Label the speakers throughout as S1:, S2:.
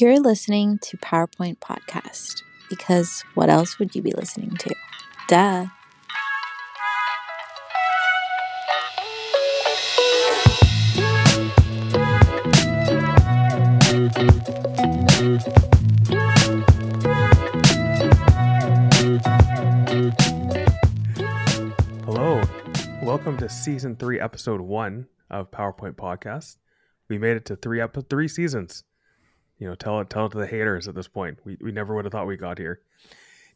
S1: You're listening to PowerPoint Podcast because what else would you be listening to? Duh.
S2: Hello, welcome to season three, episode one of PowerPoint Podcast. We made it to three ep- three seasons. You know, tell it tell it to the haters at this point. We we never would have thought we got here.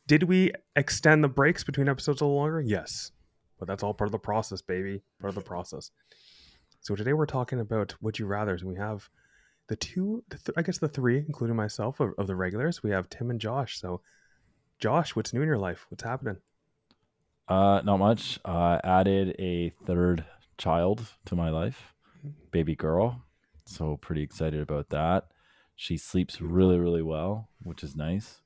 S2: Did we extend the breaks between episodes a little longer? Yes, but that's all part of the process, baby. Part of the process. So today we're talking about would you rather's, and we have the two, the th- I guess the three, including myself, of, of the regulars. We have Tim and Josh. So, Josh, what's new in your life? What's happening?
S3: Uh, not much. Uh, added a third child to my life, baby girl. So pretty excited about that. She sleeps really, really well, which is nice.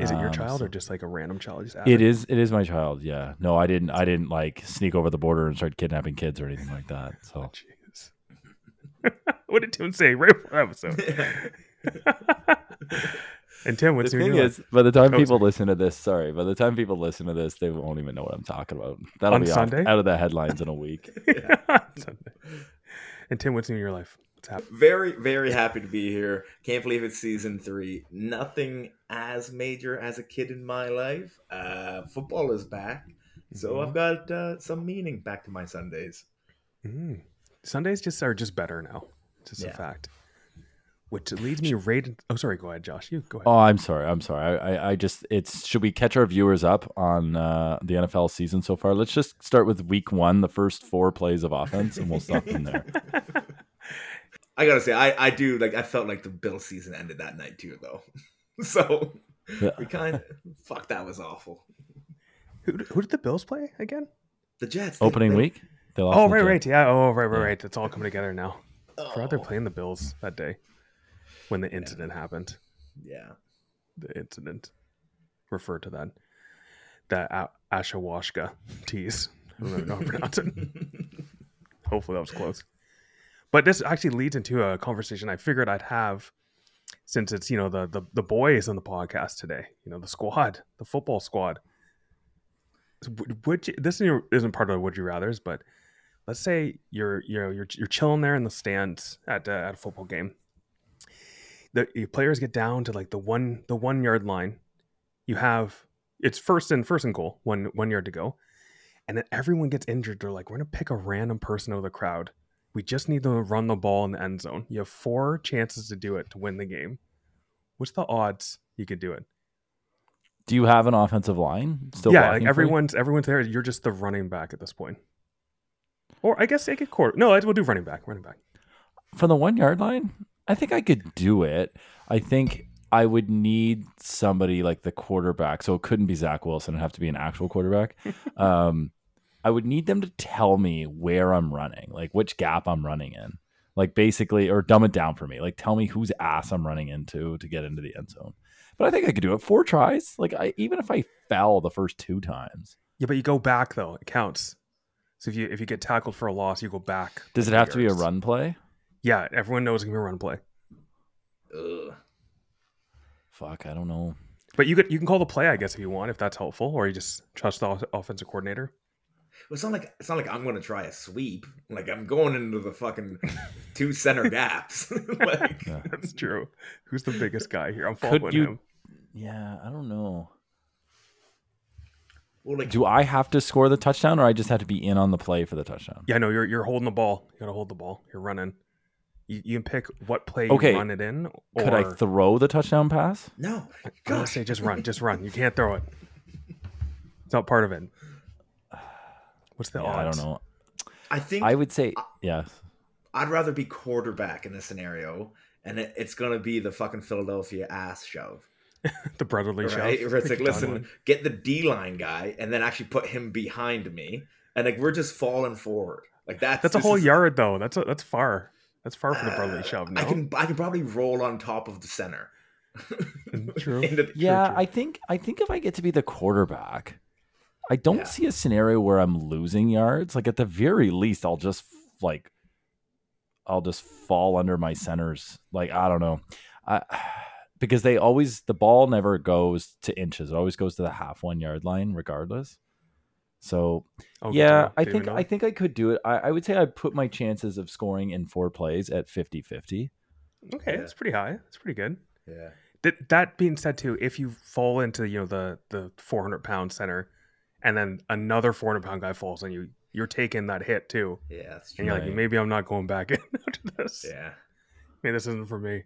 S2: Is it your
S3: Um,
S2: child
S3: so-
S2: or just like a random child? Just
S3: It is. It is my child. Yeah. No, I didn't. I didn't like sneak over the border and start kidnapping kids or anything like that. So
S2: Jeez. what did Tim say right before episode? and Tim, what's
S3: the
S2: new in
S3: thing
S2: your
S3: is, by the time
S2: Oh,
S3: people
S2: sorry.
S3: listen to this, sorry, by the time people listen to this, they won't even know what I'm talking about. That'll
S2: On
S3: be off-
S2: Sunday?
S3: out of the headlines in a week.
S2: life? Sunday. And Tim, what's new in your life? What's
S4: very very happy to be here can't believe it's season three nothing as major as a kid in my life uh football is back so
S2: Mhm.
S4: i've got uh, some meaning back to my sundays
S2: Mm. Sundays just are just better now. It's just a fact. Which leads me right. in- Oh, sorry. Go ahead, Josh. You go ahead.
S3: Oh, I'm sorry. I'm sorry. I, I, I just it's should we catch our viewers up on uh, the NFL season so far? Let's just start with week one, the first four plays of offense, and we'll stop from there.
S4: i gotta say i i do like i felt like the bill season ended that night too though so
S3: Yeah.
S4: we kind of fuck that was awful
S2: who, who did the Bills play again?
S4: the jets
S3: Opening
S4: they-
S3: week. They lost
S2: Oh, right, right. Yeah. Oh, right, right,
S3: Yeah.
S2: right. It's all coming together now. I forgot they're
S4: Oh,
S2: playing the Bills that day when the incident happened.
S4: yeah
S2: the incident referred to that that a- ashawashka tease. I don't know how to pronounce it. Hopefully that was close. But this actually leads into a conversation I figured I'd have since it's you know the the, the boys on the podcast today. You know the squad, the football squad. Would, this isn't part of the would you rather's, but let's say you're you know you're you're chilling there in the stands at uh, at a football game the players get down to like the one the one yard line. You have it's first and first and goal, one one yard to go, and then everyone gets injured. They're like, we're gonna pick a random person out of the crowd. We just need to run the ball in the end zone. You have four chances to do it to win the game. What's the odds you could do it?
S3: Do you have an offensive line still?
S2: yeah, like everyone's everyone's there. You're just the running back at this point. Or I guess they could quarter. No, we'll do running back. Running back.
S3: from the one yard line. I think I could do it. I think I would need somebody like the quarterback. So it couldn't be Zach Wilson. It'd have to be an actual quarterback. um, I would need them to tell me where I'm running, like which gap I'm running in. Like basically, or dumb it down for me. Like tell me whose ass I'm running into to get into the end zone. But I think I could do it. Four tries. Like I even if I fell the first two times.
S2: Yeah, but you go back though. It counts. So if you if you get tackled for a loss, you go back.
S3: Does it have to be a run play?
S2: Yeah, everyone knows it's gonna be a run play.
S4: Ugh.
S3: Fuck, I don't know.
S2: But you could you can call the play, I guess, if you want, if that's helpful, or you just trust the offensive coordinator.
S4: It's not like it's not like I'm gonna try a sweep. Like I'm going into the fucking two center gaps. like
S3: Yeah.
S2: That's true. Who's the biggest guy here? I'm
S3: Could
S2: following
S3: you-
S2: him.
S3: Yeah, I don't know.
S4: well, like
S3: Do I have to score the touchdown, or I just have to be in on the play for the touchdown?
S2: Yeah, no, you're you're holding the ball. You gotta hold the ball. You're running. You, you can pick what play
S3: Okay.
S2: you run it in. Or,
S3: Could I throw the touchdown pass?
S4: no,
S2: I'm gonna say just run, just run. You can't throw it. It's not part of it. What's the
S3: Yeah,
S2: odds?
S3: I don't know.
S4: I think
S3: I would say, yeah.
S4: I'd rather be quarterback in this scenario, and it, it's gonna be the fucking Philadelphia ass shove.
S2: The brotherly
S4: Right?
S2: shove.
S4: Where it's like, listen,
S2: one.
S4: get the D line guy, and then actually put him behind me, and like we're just falling forward. Like that's
S2: That's a whole
S4: is-
S2: yard though. That's a, that's far. That's far from the
S4: Uh,
S2: brotherly shove. No,
S4: I can I can probably roll on top of the center.
S2: True.
S4: The-
S3: Yeah,
S2: true.
S3: I think I think if I get to be the quarterback, I don't
S4: Yeah.
S3: see a scenario where I'm losing yards. Like at the very least, I'll just like I'll just fall under my centers. Like I don't know. I because they always the ball never goes to inches; it always goes to the half one yard line, regardless. So
S2: Oh,
S3: yeah. I think. I think I could do it. I, I would say I put my chances of scoring in four plays at 50-50.
S2: Okay,
S4: Yeah.
S2: that's pretty high. That's pretty good.
S4: Yeah.
S2: Th- that being said, too, if you fall into you know the the 400 pound center, and then another 400 pound guy falls on you, you're taking that hit too,
S4: Yeah, that's
S2: and you're
S3: Right.
S2: like, maybe I'm not going back in after this.
S4: Yeah.
S2: Maybe this isn't for me. It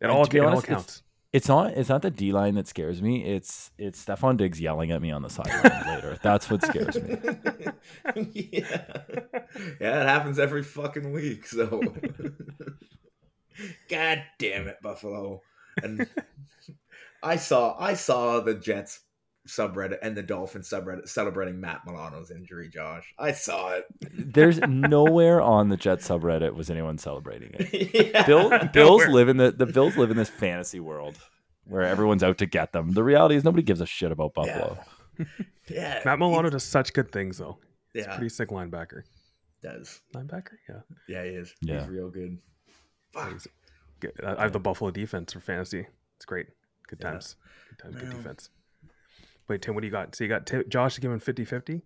S3: And
S2: all,
S3: to be
S2: it all
S3: honest, it's-
S2: counts.
S3: It's not it's not the D line that scares me. It's it's Stefon Diggs yelling at me on the sideline later. That's what scares me.
S4: yeah. Yeah, it happens every fucking week. So, God damn it, Buffalo. And I saw I saw the Jets subreddit and the Dolphin subreddit celebrating Matt Milano's injury. Josh, I saw it.
S3: There's nowhere on the Jet subreddit was anyone celebrating it.
S4: yeah.
S3: Bill, Bills
S2: Nowhere.
S3: live in the the Bills live in this fantasy world where everyone's out to get them. The reality is nobody gives a shit about Buffalo.
S4: Yeah,
S2: Matt Milano does such good things though. He's a
S4: yeah,
S2: pretty sick linebacker.
S4: does.
S2: Linebacker, yeah.
S4: Yeah, he is.
S3: Yeah.
S4: He's real good. Fuck.
S2: He's good. I I have the Buffalo defense for fantasy. It's great. Good
S4: Yeah.
S2: times. Good times. Good defense. Wait, Tim, what do you got? So you got Ti- Josh giving 50-50?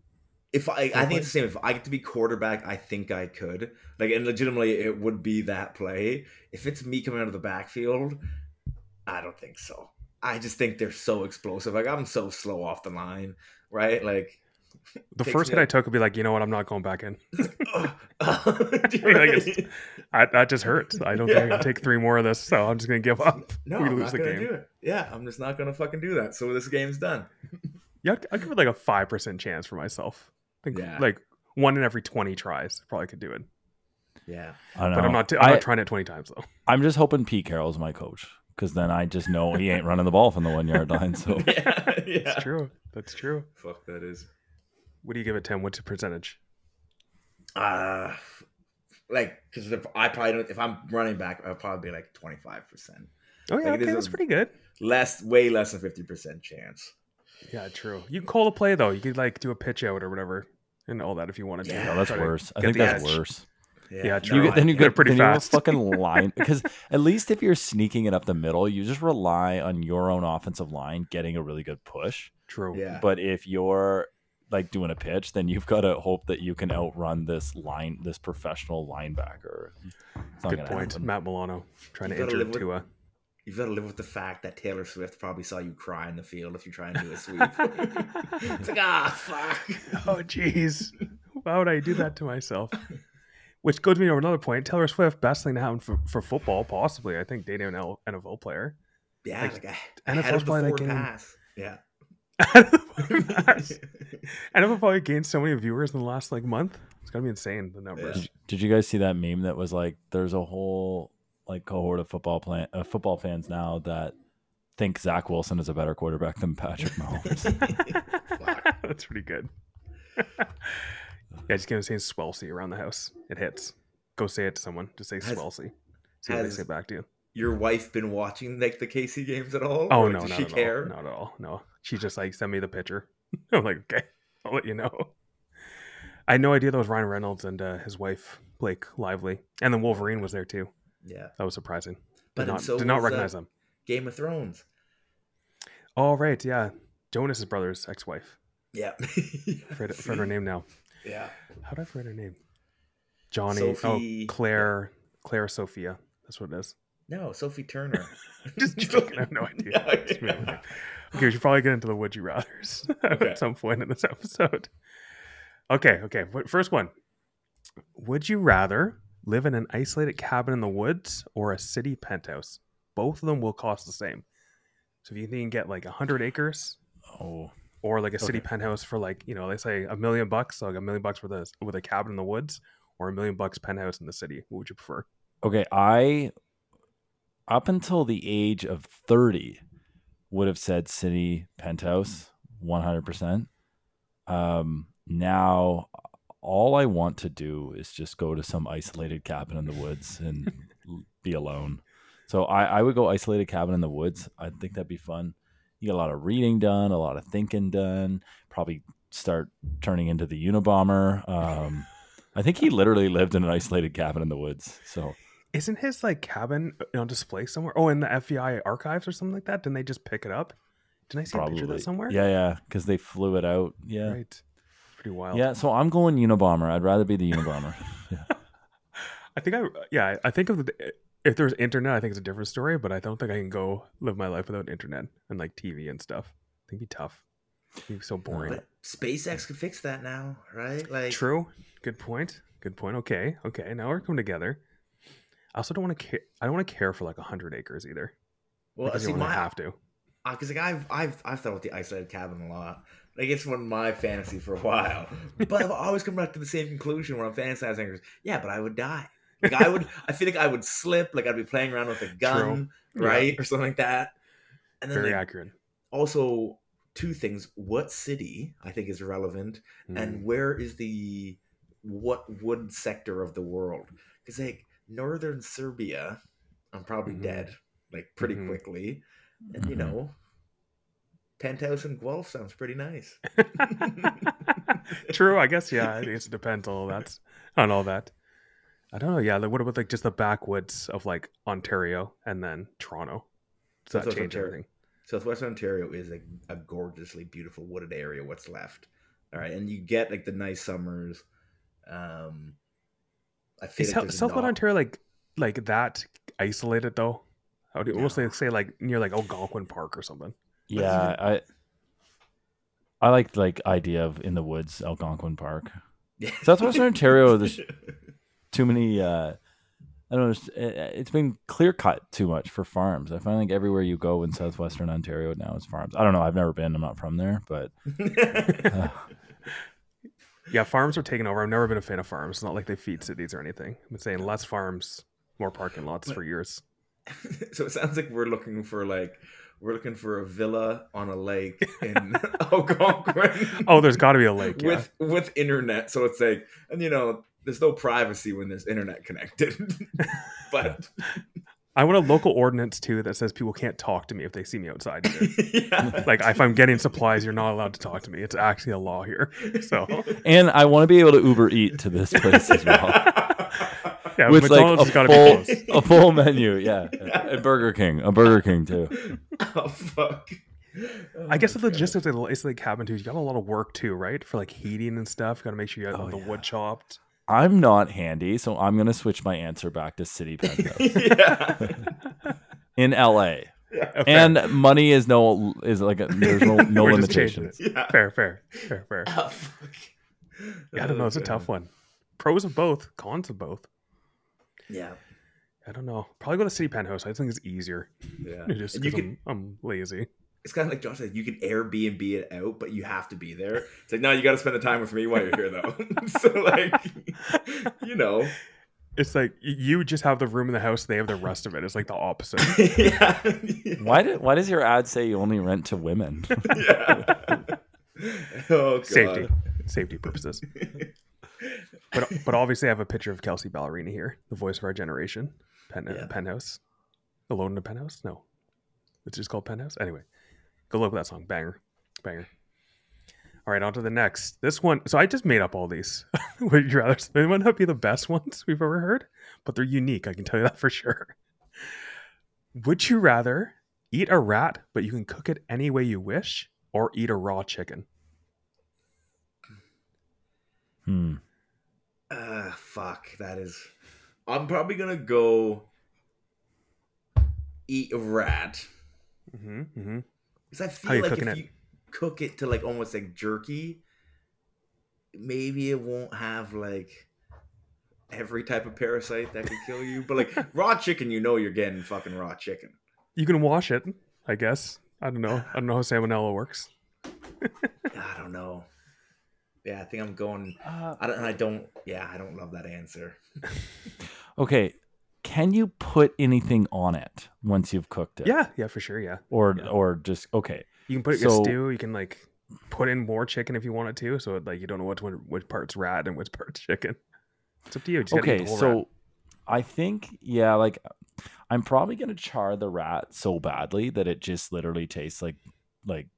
S4: If I, I think it's the same. If I get to be quarterback, I think I could. Like, and legitimately, it would be that play. If it's me coming out of the backfield, I don't think so. I just think they're so explosive. Like, I'm so slow off the line, right? Like,
S2: The first
S4: me
S2: hit I took would be like, you know what? I'm not going back in.
S4: Like,
S2: I, that just hurts. I don't think I can take three more of this, so I'm just gonna give up.
S4: no,
S2: we
S4: I'm
S2: lose
S4: not
S2: the
S4: gonna
S2: game.
S4: do it. Yeah, I'm just not gonna fucking do that. So this game's done.
S2: Yeah, I'd, I'd give it like a five percent chance for myself. I think
S4: Yeah.
S2: like one in every twenty tries, probably could do it.
S4: Yeah,
S3: I don't
S2: But
S3: know.
S2: I'm not. T- I'm
S3: I,
S2: not trying it twenty times though.
S3: I'm just hoping Pete Carroll's my coach because then I just know he ain't running the ball from the one yard line. So
S4: yeah, yeah.
S2: That's true. That's true.
S4: Fuck, that is.
S2: What do you give it, Tim? What's the percentage?
S4: Uh like because if I probably don't, if I'm running back, I'll probably be like 25 percent.
S2: Oh yeah,
S4: Like, it
S2: okay, that's
S4: a-
S2: pretty good.
S4: less way less than 50 percent chance
S2: Yeah, true. You can call the play though. You could like do a pitch out or whatever, and all that if you wanted to.
S4: Yeah,
S3: no, that's
S2: Try to
S3: worse. I think that's
S2: edge.
S3: worse.
S2: Yeah,
S3: You
S2: true.
S3: get, then you
S2: They're
S3: get
S2: pretty
S3: then you have a
S2: fast.
S3: fucking line because at least if you're sneaking it up the middle, you just rely on your own offensive line getting a really good push.
S2: True.
S4: yeah
S3: But if you're like doing a pitch, then you've got to hope that you can outrun this line, this professional linebacker.
S2: Good point.
S3: happen.
S2: Matt Milano trying
S4: You
S2: to
S4: gotta
S2: injure
S4: live with-
S2: Tua.
S4: you've got to live with the fact that Taylor Swift probably saw you cry in the field if you try and do a sweep it's like ah fuck
S2: oh jeez, why would I do that to myself? Which goes me to another point. Taylor Swift, best thing to happen for, for football, possibly. I think dating an L- NFL player.
S4: yeah
S2: Like,
S4: like, a,
S2: NFL's
S4: ahead
S2: probably, like,
S4: pass yeah
S2: NFL probably gained so many viewers in the last like month. It's gonna be insane. The numbers.
S4: Yeah.
S3: Did you guys see that meme that was like, "There's a whole like cohort of football plan uh, football fans now that think Zach Wilson is a better quarterback than Patrick Mahomes."
S2: That's pretty good. yeah, just gonna say Swelsey around the house. It hits. Go say it to someone. Just say
S4: Has-
S2: Swelsey. See what they say back to you.
S4: your wife been watching like the KC games at all
S2: Oh
S4: Or
S2: no,
S4: does
S2: not
S4: she
S2: at
S4: care
S2: all. Not at all. No, she just like send me the picture. I'm like, okay, I'll let you know. I had no idea that was Ryan Reynolds and uh, his wife Blake Lively, and then Wolverine was there too.
S4: yeah
S2: That was surprising.
S4: but
S2: Did not,
S4: so
S2: did not
S4: uh,
S2: recognize them.
S4: Game of Thrones
S2: Oh right, yeah, Jonas's brother's ex-wife.
S4: yeah
S2: forget, forget her name now.
S4: yeah
S2: How did I forget her name? Johnny.
S4: Sophie-
S2: Oh, Claire. Claire Sophia. That's what it is.
S4: no Sophie Turner
S2: Just joking. I have no idea. Just
S4: yeah.
S2: Okay, we should probably get into the would you rather's
S4: Okay.
S2: at some point in this episode. Okay, okay. First one. Would you rather live in an isolated cabin in the woods or a city penthouse? Both of them will cost the same. So if you think you can get like 100 acres
S3: oh,
S2: or like a city
S3: Okay.
S2: penthouse for like, you know, they say a million bucks, so like a million bucks with a, with a cabin in the woods or a million bucks penthouse in the city, what would you prefer?
S3: okay. I up until the age of thirty would have said city penthouse one hundred percent. Um, now all I want to do is just go to some isolated cabin in the woods and be alone. So I, I would go isolated cabin in the woods. I think that'd be fun. You get a lot of reading done, a lot of thinking done. Probably start turning into the Unabomber. Um, I think he literally lived in an isolated cabin in the woods. So
S2: Isn't his like cabin uh, on display somewhere? Oh, in the FBI archives or something like that? Didn't they just pick it up? Didn't I see a picture of that somewhere?
S3: Yeah, yeah, because they flew it out. Yeah,
S2: Right. Pretty wild.
S3: yeah. So I'm going Unabomber. I'd rather be the Unabomber.
S2: I think I yeah, I think of the if there's internet, I think it's a different story, but I don't think I can go live my life without internet and like TV and stuff. I think it'd be tough. It'd be so boring.
S4: But SpaceX could fix that now, right? Like
S2: True. Good point. Good point. Okay. Okay. Now we're coming together. I also don't want to care. I don't want to care for like hundred acres either.
S4: Well,
S2: because
S4: see,
S2: you
S4: my
S2: have to.
S4: because like I've I've I've thought about the isolated cabin a lot. Like it's one of my fantasy for a while, but I've always come back to the same conclusion when I'm fantasizing. Yeah, but I would die. Like I would, I feel like I would slip. Like I'd be playing around with a gun,
S2: Yeah.
S4: right, or something like that. And then
S2: Very
S4: like,
S2: accurate.
S4: also two things: what city I think is relevant,
S2: Mm.
S4: and where is the what wood sector of the world? Because like northern Serbia, I'm probably
S2: Mhm.
S4: dead like pretty
S2: Mhm.
S4: quickly, and you
S3: Mhm.
S4: know, penthouse and Guelph sounds pretty nice.
S2: True. I guess yeah. I guess it depends on all that. On all that. I don't know. Yeah. Like, what about like just the backwoods of like Ontario and then Toronto? Does that
S4: Southwest
S2: change
S4: Ontario.
S2: everything?
S4: Southwest Ontario is like a gorgeously beautiful wooded area. What's left, all right, and you get like the nice summers. Um, I feel
S2: Is
S4: like
S2: Sou-
S4: there's
S2: Southwest
S4: not-
S2: Ontario like like that isolated though? I would you
S4: No.
S2: we'll say say like near like Algonquin Park or something?
S3: yeah, I I like like idea of in the woods, Algonquin Park.
S4: Yeah.
S3: Southwestern Ontario, there's too many. uh I don't know. It- it's been clear cut too much for farms. I find like everywhere you go in southwestern Ontario now is farms. I don't know. I've never been. I'm not from there, but uh,
S2: Yeah, farms are taking over. I've never been a fan of farms. It's not like they feed cities or anything. I've been saying less farms, more parking lots for years.
S4: so it sounds like we're looking for like we're looking for a villa on a lake in Algonquin.
S2: Oh, there's got to be a lake. Yeah.
S4: with with internet. So it's like, and you know, there's no privacy when there's internet connected. but
S2: I want a local ordinance too that says people can't talk to me if they see me outside.
S4: yeah.
S2: like if I'm getting supplies, you're not allowed to talk to me. It's actually a law here. So
S3: and I want to be able to Uber eat to this place as well.
S2: yeah,
S3: With like
S2: McDonald's
S3: a
S2: got to
S3: full,
S2: be close.
S3: a full menu, yeah, and Burger King, a Burger King too.
S4: oh fuck.
S2: I guess oh, the
S4: Oh, God.
S2: logistics of the it's like cabin too. You got a lot of work too, right? For like heating and stuff. You got to make sure you have
S3: Oh,
S2: the
S3: yeah.
S2: wood chopped.
S3: I'm not handy, so I'm gonna switch my answer back to city penthouse in LA.
S4: yeah.
S2: Fair.
S3: And money is no is like a, there's no no
S2: We're just changing
S3: limitations.
S4: Yeah.
S2: fair, fair, fair, fair.
S4: Oh, fuck.
S2: Yeah, I don't know. It's a oh, tough one. Pros of both, cons of both.
S4: Yeah.
S2: I don't know. Probably go to city penthouse. I think it's easier.
S4: Yeah.
S2: Just
S4: And you
S2: 'cause
S4: can
S2: I'm, I'm lazy.
S4: It's kind of like Josh said, you can Airbnb it out, but you have to be there. It's like, no, you got to spend the time with me while you're here, though. so, like, you know,
S2: It's like you just have the room in the house. They have the rest of it. It's like the opposite.
S4: yeah.
S3: Why did why does your ad say you only rent to women?
S4: yeah. Oh, God.
S2: Safety, safety purposes. But but obviously, I have a picture of Kelsea Ballerini here, the voice of our generation. Pen, uh,
S4: Yeah.
S2: Penthouse, Alone in a Penthouse. No, it's just called Penthouse. Anyway, go look at that song. Banger, banger. All right, on to the next. This one. So I just made up all these. Would you rather? They might not be the best ones we've ever heard, but they're unique. I can tell you that for sure. Would you rather eat a rat, but you can cook it any way you wish, or eat a raw chicken?
S3: Hmm.
S4: Uh, fuck. That is. I'm probably gonna go eat a rat
S2: Mm-hmm, mm-hmm.
S4: Because I
S2: How
S4: feel
S2: you
S4: like if
S2: it?
S4: you cook it to like almost like jerky, maybe it won't have like every type of parasite that could kill you. But like raw chicken, you know you're getting fucking raw chicken.
S2: You can wash it, I guess. I don't know. I don't know how salmonella works.
S4: I don't know. Yeah, I think I'm going. Uh, I don't. I don't. Yeah, I don't love that answer.
S3: Okay. Can you put anything on it once you've cooked it?
S2: Yeah, yeah, for sure. Yeah,
S3: Or
S2: Yeah.
S3: or just okay.
S2: you can put it in
S3: So-
S2: a stew. You can like put in more chicken if you want it to. So like you don't know which one, which part's rat and which part's chicken. It's up to you. You just gotta eat
S3: Okay, so
S2: rat.
S3: I think yeah, like I'm probably gonna char the rat so badly that it just literally tastes like like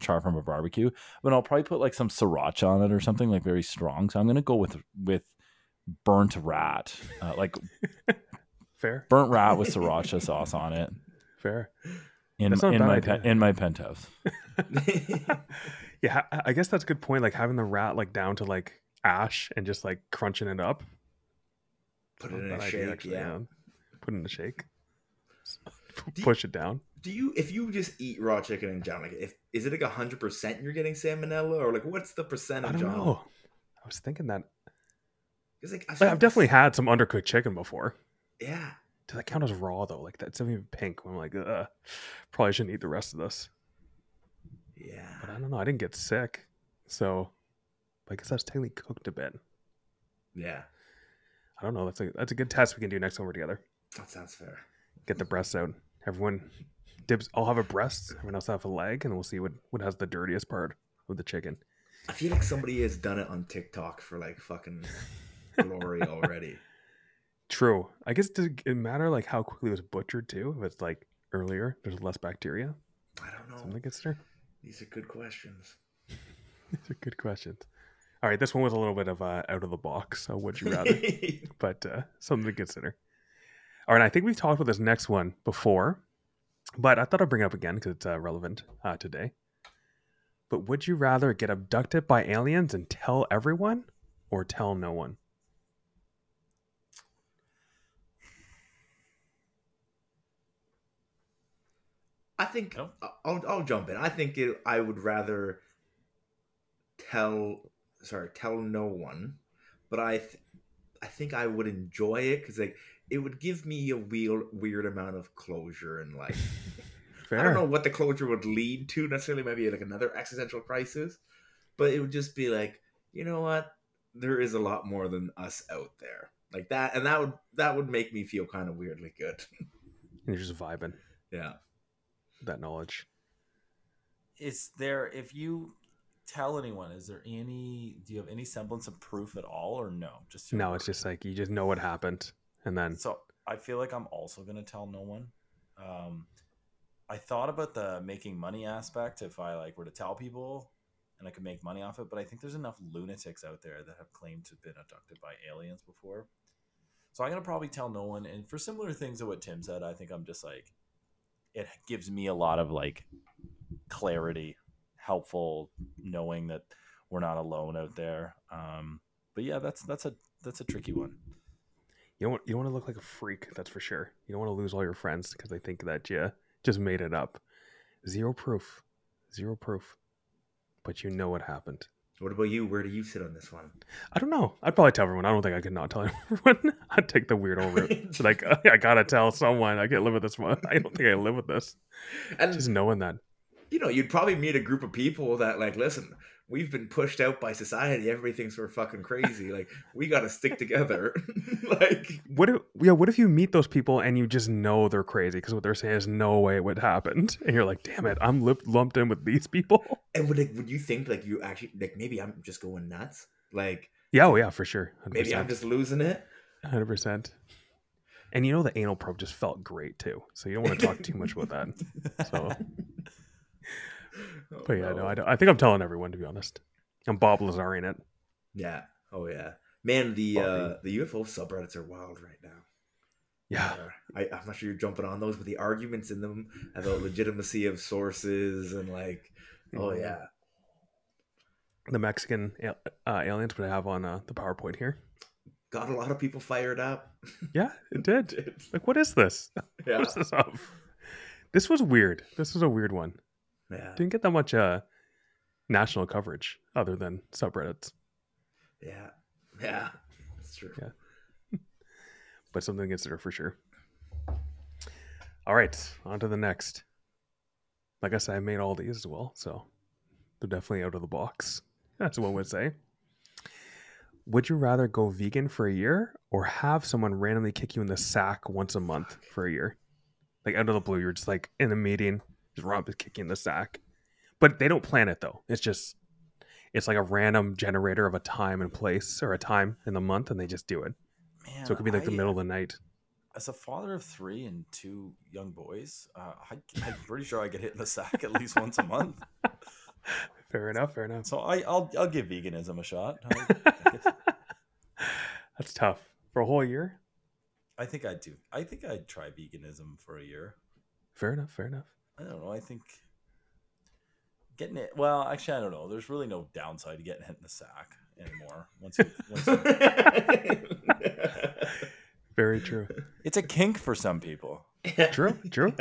S3: char from a barbecue. But I'll probably put like some sriracha on it or something like very strong. So I'm gonna go with with burnt rat, uh, like
S2: Fair,
S3: Burnt rat with sriracha sauce on it
S2: fair.
S3: in
S2: That's not a
S3: in my
S2: idea.
S3: pe- in my penthouse.
S2: Yeah, I I guess that's a good point. Like having the rat like down to like ash and just like crunching it up.
S4: Put it in a
S2: idea,
S4: shake. yeah.
S2: Put it in a shake.
S4: Do you-
S2: Push it down.
S4: Do you, if you just eat raw chicken in general, like, if is it like hundred percent you're getting salmonella, or like what's the percentage?
S2: I don't know. I was thinking that.
S4: 'Cause, like, I
S2: Like, I've definitely had some undercooked chicken before.
S4: Yeah.
S2: Does that count as raw though? Like that's even pink. When I'm like, Ugh, probably shouldn't eat the rest of this.
S4: Yeah.
S2: But I don't know. I didn't get sick, so I guess that's technically cooked a bit.
S4: Yeah.
S2: I don't know. That's a that's a good test we can do next time we're together.
S4: That sounds fair.
S2: Get the breasts out. Everyone dibs. I'll have a breast. Everyone else have a leg, and we'll see what what has the dirtiest part of the chicken.
S4: I feel like somebody has done it on TikTok for like fucking glory already.
S2: True. I guess does it matter like how quickly it was butchered too? If it's like earlier, there's less bacteria.
S4: I don't know.
S2: Something to consider.
S4: These are good questions.
S2: These are good questions. All right, this one was a little bit of uh, out of the box. So would you rather? but uh, something to consider. All right, I think we've talked about this next one before, but I thought I'd bring it up again because it's uh, relevant uh, today. But would you rather get abducted by aliens and tell everyone, or tell no one?
S4: I think
S3: No.
S4: I'll I'll jump in. I think it, I would rather tell sorry tell no one, but I th- I think I would enjoy it because like it would give me a weird weird amount of closure and like I don't know what the closure would lead to necessarily. Maybe like another existential crisis, but it would just be like you know what there is a lot more than us out there like that, and that would that would make me feel kind of weirdly good.
S2: And you're just vibing
S4: yeah.
S2: That knowledge.
S5: is there if you tell anyone is there any do you have any semblance of proof at all or no? Just
S2: No, it's just like you just know what happened, and then
S5: so i feel like i'm also to tell no one. Um i thought about the making money aspect if i like were to tell people and i could make money off it but i think there's enough lunatics out there that have claimed to have been abducted by aliens before. So i'm to probably tell no one and for similar things to what tim said i think i'm just like it gives me a lot of like clarity helpful knowing that we're not alone out there um but yeah that's that's a that's a tricky one
S2: you don't you don't want to look like a freak. That's for sure. You don't want to lose all your friends because they think that you just made it up. Zero proof, zero proof, but you know what happened.
S4: What about you? Where do you sit on this one?
S2: I don't know. I'd probably tell everyone. I don't think I could not tell everyone. I'd take the weirdo route. It's like oh, I gotta tell someone. I can't live with this one. I don't think I live with this.
S4: And
S2: Just knowing that.
S4: you know, you'd probably meet a group of people that like, listen, we've been pushed out by society. Everything's we're fucking crazy. Like, we got to stick together. like,
S2: What if yeah? What if you meet those people and you just know they're crazy because what they're saying is no way it would happen, and you're like, damn it, I'm lip- lumped in with these people.
S4: and would like, would you think like you actually like maybe I'm just going nuts? Like,
S2: Yeah, oh yeah, for sure. 100%.
S4: maybe I'm just losing it.
S2: hundred percent. And you know the anal probe just felt great too, so you don't want to talk too much about that. So,
S4: Oh,
S2: but yeah, no, I, don't, I think I'm telling everyone to be honest. I'm Bob Lazar in it.
S4: Yeah. Oh yeah. Man, the uh the UFO subreddits are wild right now.
S2: Yeah,
S4: Uh, I, I'm not sure you're jumping on those, but the arguments in them about the legitimacy of sources and like, oh
S2: Mhm.
S4: yeah,
S2: the Mexican uh, aliens would I have on uh, the PowerPoint here.
S4: got a lot of people fired up.
S2: Yeah, it did. Like, what is this?
S4: yeah,
S2: What is this of? This was weird. This was a weird one.
S4: Yeah,
S2: Didn't get that much uh, national coverage other than subreddits,
S4: yeah, yeah. That's true.
S2: Yeah. but something to consider for sure. All right, on to the next. Like I said, I made all these as well, so they're definitely out of the box. That's what one would say. Would you rather go vegan for a year or have someone randomly kick you in the sack once a month for a year? Like out of the blue, you're just like in a meeting, Rob is kicking the sack. But they don't plan it though. It's just it's like a random generator of a time and place or a time in the month and they just do it.
S5: Man,
S2: So it could be like the middle of the night.
S5: As a father of three and two young boys, uh, I, I'm pretty sure I get hit in the sack at least once a month.
S2: Fair enough, fair enough.
S5: So I, I'll I'll give veganism a shot. I, I
S2: That's tough. For a whole year?
S5: I think I'd do. I think I'd try veganism for a year.
S2: Fair enough. Fair enough.
S5: I don't know. I think getting it. Well, actually, I don't know. There's really no downside to getting hit in the sack anymore. Once, you, once you,
S2: Very true.
S5: it's a kink for some people.
S2: True. True.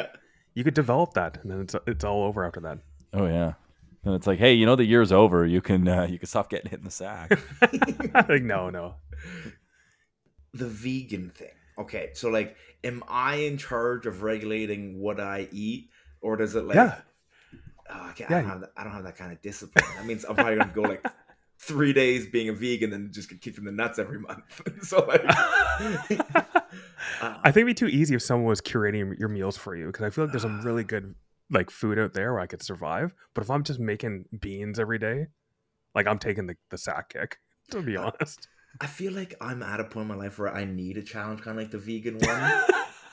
S2: You could develop that, and then it's it's all over after that.
S3: Oh yeah. And it's like, hey, you know the year's over. You can uh, you can stop getting hit in the sack.
S2: like no, no.
S4: the vegan thing. Okay, so like, am I in charge of regulating what I eat, or does it like?
S2: yeah.
S4: Oh, I
S2: Yeah.
S4: don't have that. I don't have that kind of discipline. That means I'm probably gonna go like three days being a vegan and just get kicked in the nuts every month. so like, uh,
S2: I think it'd be too easy if someone was curating your meals for you because I feel like there's some really good like food out there where I could survive. But if I'm just making beans every day, like I'm taking the, the sack kick, to be honest.
S4: I feel like I'm at a point in my life where I need a challenge, kind of like the vegan one.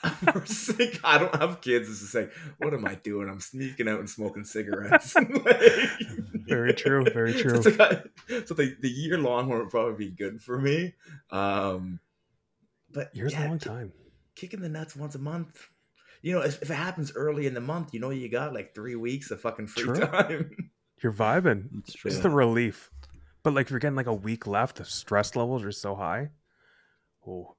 S4: I'm sick. I don't have kids. It's just like, what am I doing? I'm sneaking out and smoking cigarettes. Like-
S2: Very true, very true.
S4: it's like I- so the, the year long one would probably be good for me. Um, but
S2: Years
S4: yeah,
S2: a long
S4: ki-
S2: time.
S4: Kicking the nuts once a month. You know, if, if it happens early in the month, you know you got like three weeks of fucking free
S2: True.
S4: time.
S2: You're vibing.
S3: It's true.
S2: It's the relief. But like if you're getting like a week left, the stress levels are so high. Oh,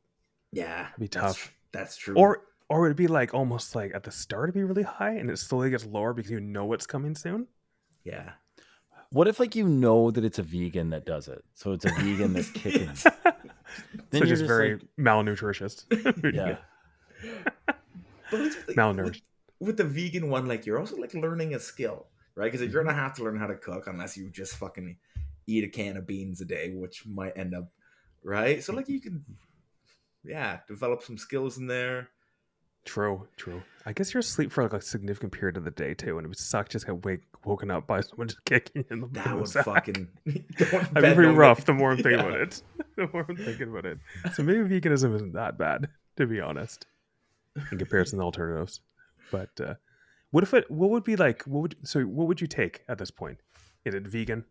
S4: yeah, It'd
S2: be
S4: that's-
S2: tough.
S4: That's true.
S2: or or it'd be like almost like at the start it'd be really high and it slowly gets lower because you know it's coming soon.
S4: yeah,
S3: What if like you know that it's a vegan that does it? So it's a vegan that's kicking.
S2: so
S3: Then you're
S2: just
S3: just
S2: very
S3: like-
S2: malnutritious.
S3: yeah.
S4: but it's like,
S2: Malnourished.
S4: with the vegan one, like you're also like learning a skill, right? Because you're gonna have to learn how to cook unless you just fucking eat a can of beans a day, which might end up right. So like you can, yeah, develop some skills in there.
S2: True, true. I guess you're asleep for like a significant period of the day too, and it would suck just get wake woken up by someone just kicking you in the,
S4: That would
S2: sack.
S4: fucking. going to
S2: That'd
S4: bed
S2: be pretty rough. The more I'm thinking
S4: Yeah.
S2: about it, the more I'm thinking about it. So maybe veganism isn't that bad, to be honest, in comparison to alternatives. But uh, what if it? What would be like? What would so? What would you take at this point? Is it vegan?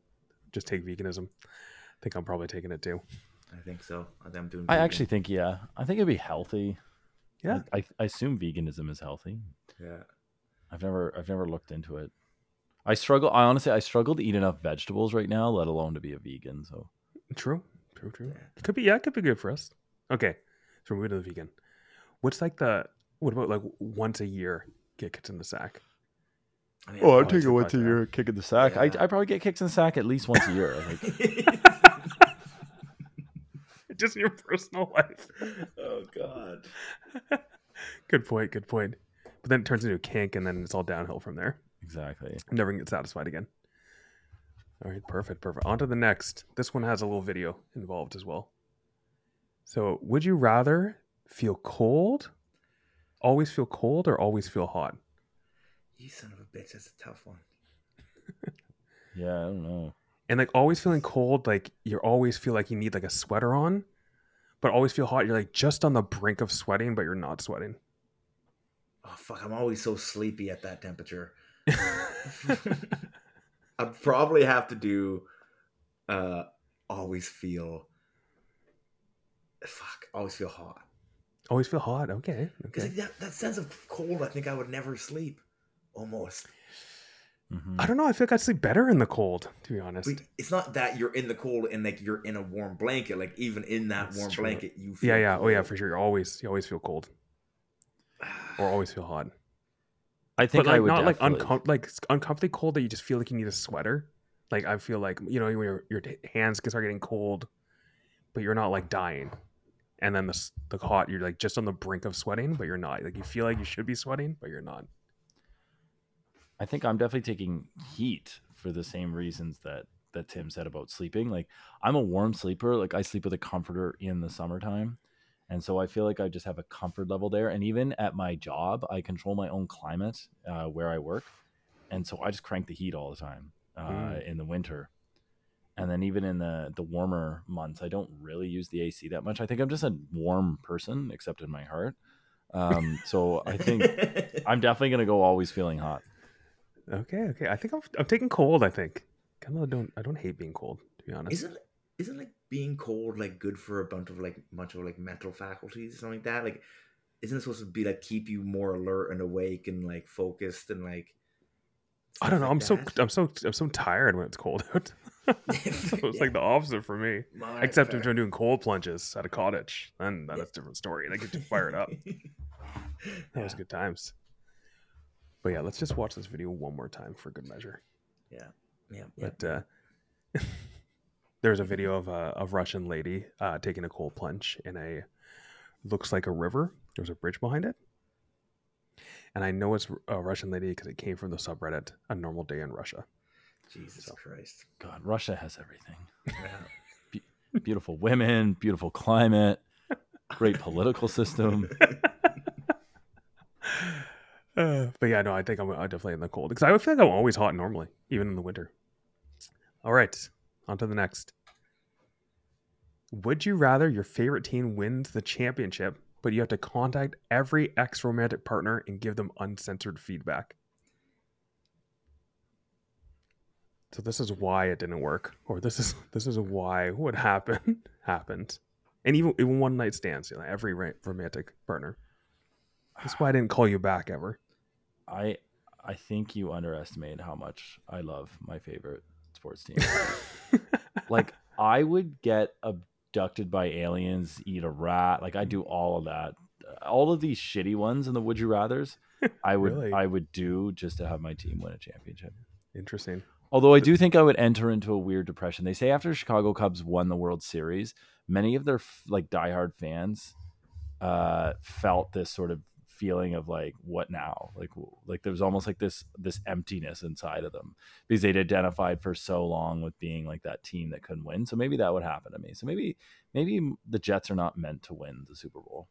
S2: Just take veganism. I think I'm probably taking it too.
S4: I think so. I think I'm doing.
S3: I actually think yeah. I think it'd be healthy.
S2: Yeah.
S3: I, I assume veganism is healthy.
S4: Yeah.
S3: I've never I've never looked into it. I struggle. I honestly I struggle to eat enough vegetables right now, let alone to be a vegan. So
S2: True, true, true.
S4: Yeah.
S2: It could be. Yeah, it could be good for us. Okay, so we're moving to the vegan. What's like the? What about like once a year get kicked in the sack?
S4: I mean,
S3: Oh,
S4: I'd probably
S3: once a year, kick in the sack. I,
S4: Yeah.
S3: I probably get kicked in the sack at least once a year. Like,
S4: take-
S2: Just your personal life.
S4: oh God.
S2: good point. Good point. But then it turns into a kink, and then it's all downhill from there.
S3: exactly.
S2: Never get satisfied again. All right, perfect, perfect. On to the next. This one has a little video involved as well. So, would you rather feel cold, always feel cold, or always feel hot?
S4: You son of a bitch. That's a tough one.
S3: Yeah, I don't know.
S2: And like always feeling cold, like you always feel like you need like a sweater on, but always feel hot. You're like just on the brink of sweating, but you're not sweating.
S4: Oh fuck! I'm always so sleepy at that temperature. I'd probably have to do. uh Always feel. Fuck! Always feel hot.
S2: always feel hot. Okay.
S4: Because
S2: Okay.
S4: that, that sense of cold, I think I would never sleep. Almost.
S3: Mhm.
S2: I don't know. I feel like I'd sleep better in the cold, to be honest.
S4: But it's not that you're in the cold and like you're in a warm blanket. Like even in that
S2: That's
S4: warm
S2: true.
S4: blanket, you feel
S2: Yeah, yeah. Oh, yeah, for sure. You're always you always feel cold or always feel hot.
S3: I think
S2: but like
S3: I would
S2: not like
S3: definitely-
S2: uncom- like uncomfortably cold that you just feel like you need a sweater. Like I feel like you know when your your hands can start getting cold, but you're not like dying. And then the the hot, you're like just on the brink of sweating, but you're not. Like you feel like you should be sweating, but you're not.
S3: I think I'm definitely taking heat for the same reasons that that Tim said about sleeping. Like I'm a warm sleeper. Like I sleep with a comforter in the summertime. And so I feel like I just have a comfort level there. And even at my job, I control my own climate uh, where I work. And so I just crank the heat all the time uh,
S2: Mm.
S3: in the winter. And then even in the the warmer months, I don't really use the AC that much. I think I'm just a warm person, except in my heart. Um, so I think I'm definitely gonna go always feeling hot.
S2: Okay, okay. I think I'm, I'm taking cold. I think. Kind of don't. I don't hate being cold, to be honest.
S4: Isn't isn't like being cold like good for a bunch of like much of like mental faculties or something like that? Like, isn't it supposed to be like keep you more alert and awake and like focused and like?
S2: I don't know.
S4: stuff
S2: I'm
S4: like
S2: so? I'm so I'm so tired when it's cold out. so it's like the opposite for me.
S4: Alright,
S2: Except
S4: fair.
S2: if I'm doing cold plunges at a cottage, then that's a different story. Get you fired up. That was good times. But yeah, let's just watch this video one more time for good measure.
S4: Yeah, yeah, yeah.
S2: But uh, there's a video of a, a Russian lady uh, taking a cold plunge in a looks like a river. There's a bridge behind it, and I know it's a Russian lady because it came from the subreddit "A Normal Day in Russia."
S4: Jesus Christ.
S3: God, Russia has everything.
S4: Yeah.
S3: Beautiful women, beautiful climate, great political system.
S2: Uh, but yeah, no, I think I'm, I'm definitely in the cold because I feel like I'm always hot normally, even in the winter. All right, on to the next. Would you rather your favorite team wins the championship, but you have to contact every ex romantic partner and give them uncensored feedback? So this is why it didn't work, or this is this is why what happened happened, and even even one night stands, you know, every romantic partner. That's why I didn't call you back ever.
S3: I I think you underestimate how much I love my favorite sports team. like I would get abducted by aliens, eat a rat. Like I do all of that. All of these shitty ones in the would you rather's, I would
S2: Really?
S3: I would do just to have my team win a championship.
S2: Interesting.
S3: Although I do think I would enter into a weird depression. They say after Chicago Cubs won the World Series, many of their like diehard fans uh, felt this sort of feeling of like, what now? Like, w- like there was almost like this this emptiness inside of them because they'd identified for so long with being like that team that couldn't win. So maybe that would happen to me. So maybe maybe the Jets are not meant to win the Super Bowl.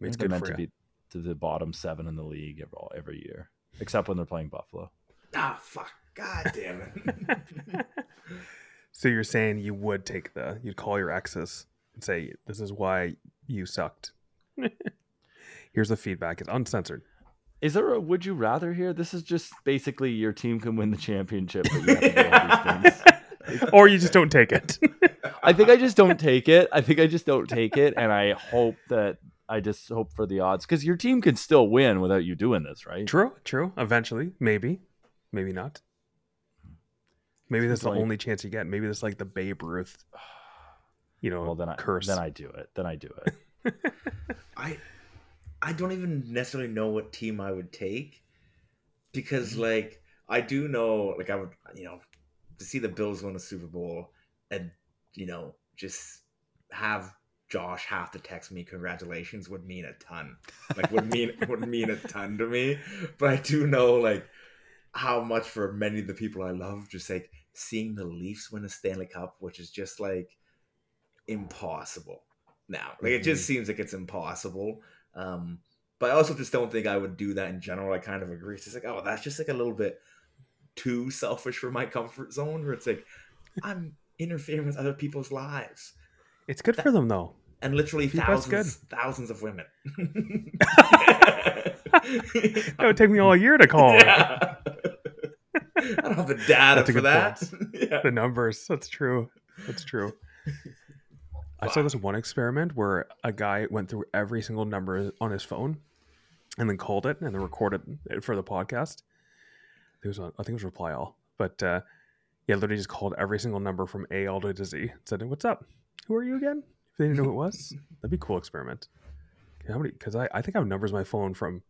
S2: I mean, it's good
S3: meant to
S2: you.
S3: be to the bottom seven in the league every, every year, except when they're playing Buffalo.
S4: Ah, fuck. God damn it.
S2: so you're saying you would take the you'd call your exes and say this is why you sucked. Here's the feedback. It's uncensored.
S3: Is there a would you rather here? This is just basically your team can win the championship, but you have to do all these
S2: or you just don't take it.
S3: I think I just don't take it. I think I just don't take it, and I hope that I just hope for the odds because your team can still win without you doing this, right?
S2: true, true. Eventually, maybe, maybe not. Maybe that's the
S3: like-
S2: only chance you get. Maybe that's like the Babe Ruth, you know,
S3: Well, then I
S2: curse.
S3: then I do it. Then I do it.
S4: I I don't even necessarily know what team I would take because
S2: Mm-hmm.
S4: like I do know like I would you know to see the Bills win a Super Bowl and you know just have Josh have to text me congratulations would mean a ton. Like would mean would mean a ton to me. But I do know like how much for many of the people I love just like seeing the Leafs win a Stanley Cup, which is just like impossible now. Like it just seems like it's impossible. Um, but I also just don't think I would do that in general. I kind of agree. It's just like, oh, that's just like a little bit too selfish for my comfort zone. Where it's like, I'm interfering with other people's lives,
S2: it's good for them though.
S4: and literally thousands, thousands of women.
S2: That would take me all year to call
S4: Yeah. I don't have the data for that. yeah.
S2: the numbers. That's true. That's true. I saw this one experiment where a guy went through every single number on his phone and then called it and then recorded it for the podcast. It was on, I think it was Reply All, but uh, yeah, literally just called every single number from A all the way to Z. Said, "What's up? Who are you again?" If they didn't know who it was, that'd be a cool experiment. How many? Because I, I think I have numbers on my phone from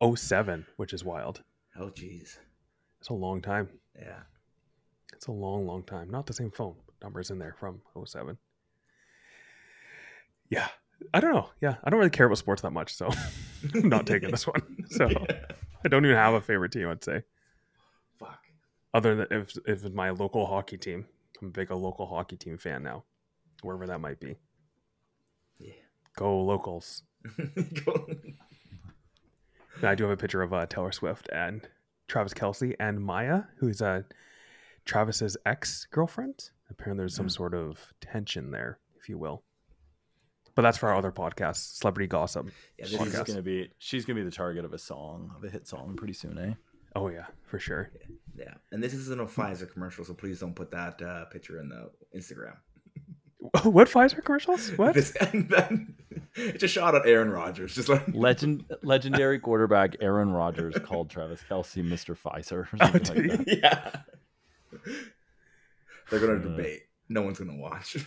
S2: 07, which is wild.
S4: Oh, jeez.
S2: It's a long time.
S4: Yeah.
S2: It's a long, long time. Not the same phone. Numbers in there from 07. Yeah. I don't know. Yeah. I don't really care about sports that much. So I'm not taking this one. So I don't even have a favorite team, I'd say.
S4: Fuck.
S2: Other than if, if it's my local hockey team. I'm a big a local hockey team fan now, wherever that might be.
S4: Yeah.
S2: Go locals. And I do have a picture of uh, Taylor Swift and Travis Kelce and Maya, who's uh, Travis's ex girlfriend. Apparently, there's some sort of tension there, if you will. But that's for our other podcast, Celebrity Gossip.
S4: Yeah,
S3: She's
S2: Podcast.
S3: gonna be she's gonna be the target of a song of a hit song pretty soon, eh?
S2: Oh yeah, for sure.
S4: Yeah, and this isn't a Pfizer commercial, so please don't put that uh, picture in the Instagram.
S2: what Pfizer commercials? What?
S4: This, and then, it's a shot at Aaron Rodgers, just like
S3: Legend, legendary quarterback Aaron Rodgers called Travis Kelce Mr. Pfizer. Or
S2: Oh,
S3: something
S2: did
S3: like that.
S4: yeah. They're gonna
S3: Uh,
S4: debate. No one's gonna watch.